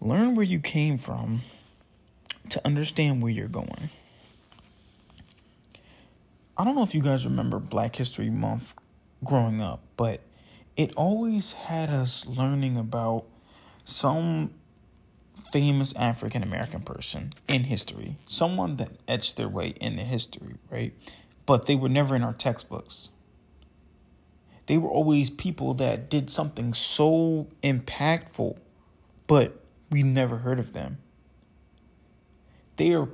learn where you came from to understand where you're going. I don't know if you guys remember Black History Month growing up, but it always had us learning about some famous African American person in history, someone that etched their way into history, right? But they were never in our textbooks. They were always people that did something so impactful, but we've never heard of them. They are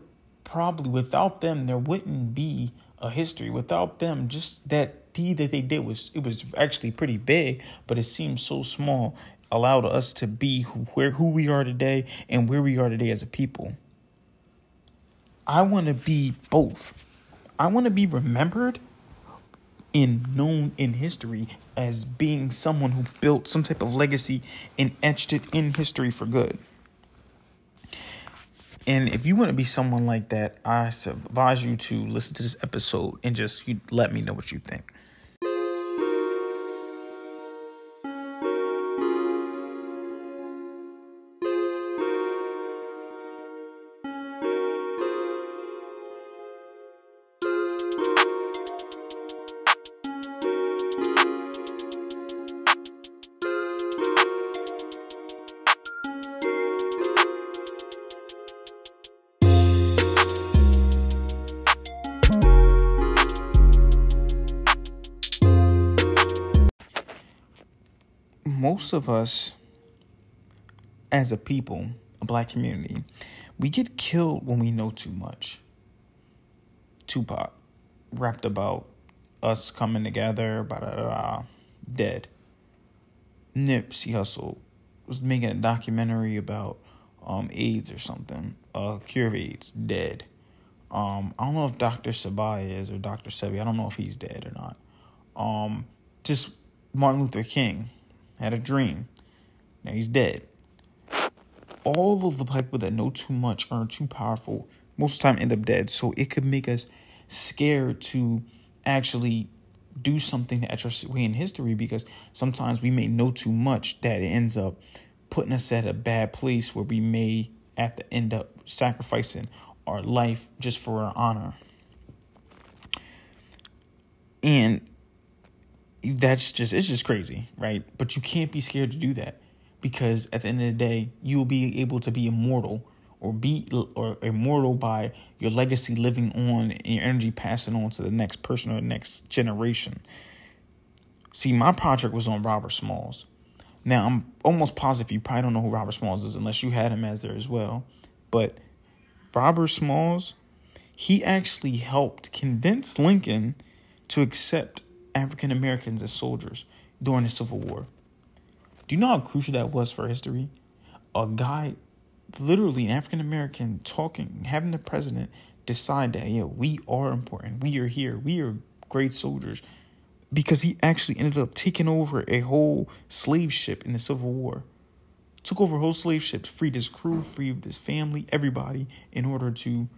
probably, without them, there wouldn't be a history. Without them, just that deed that they did was, it was actually pretty big, but it seemed so small allowed us to be where who we are today and where we are today as a people. I want to be both. I want to be remembered and known in history as being someone who built some type of legacy and etched it in history for good. And if you want to be someone like that, I advise you to listen to this episode and just let me know what you think. Most of us as a people, a black community, we get killed when we know too much. Tupac rapped about us coming together, blah, blah, blah, dead. Nipsey Hussle was making a documentary about um, AIDS or something, uh, cure of AIDS, dead. Um, I don't know if Dr. Sabaya is or Dr. Sebi. I don't know if he's dead or not. Um, just Martin Luther King had a dream. Now he's dead. All of the people that know too much are too powerful most of the time end up dead. So it could make us scared to actually do something to etch our way in history because sometimes we may know too much that it ends up putting us at a bad place where we may have to end up sacrificing our life just for our honor. And that's just it's just crazy, right? But you can't be scared to do that because at the end of the day, you will be able to be immortal or be or immortal by your legacy living on and your energy passing on to the next person or the next generation. See, my project was on Robert Smalls. Now, I'm almost positive you probably don't know who Robert Smalls is unless you had him as there as well. But Robert Smalls, he actually helped convince Lincoln to accept African Americans as soldiers during the Civil War. Do you know how crucial that was for history? A guy, literally an African American, talking, having the president decide that, yeah, we are important. We are here. We are great soldiers. Because he actually ended up taking over a whole slave ship in the Civil War. Took over a whole slave ship, freed his crew, freed his family, everybody, in order to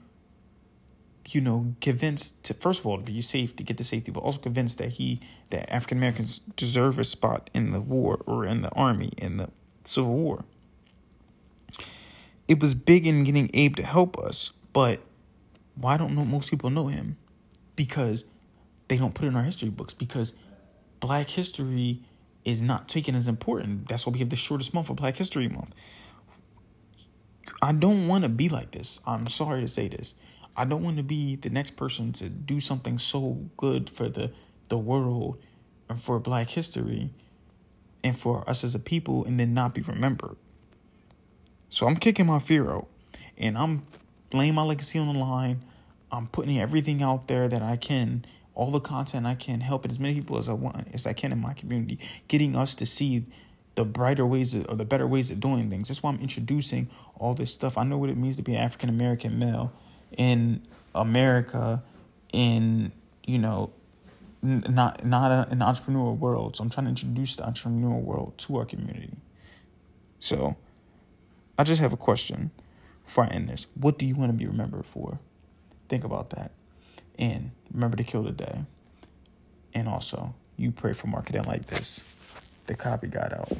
you know, convinced to first of all to be safe to get the safety, but also convinced that he that African Americans deserve a spot in the war or in the army in the Civil War. It was big in getting Abe to help us, but why don't most people know him? Because they don't put in our history books because black history is not taken as important. That's why we have the shortest month of Black History Month. I don't want to be like this. I'm sorry to say this. I don't want to be the next person to do something so good for the the world and for Black history and for us as a people, and then not be remembered. So I'm kicking my fear out, and I'm laying my legacy on the line. I'm putting everything out there that I can, all the content I can, helping as many people as I want as I can in my community, getting us to see the brighter ways of, or the better ways of doing things. That's why I'm introducing all this stuff. I know what it means to be an African American male in America in you know not not a, an entrepreneurial world. So I'm trying to introduce the entrepreneurial world to our community. So I just have a question before I end this. What do you want to be remembered for? Think about that. And remember to kill the day. And also, you pray for marketing like this. The copy got out.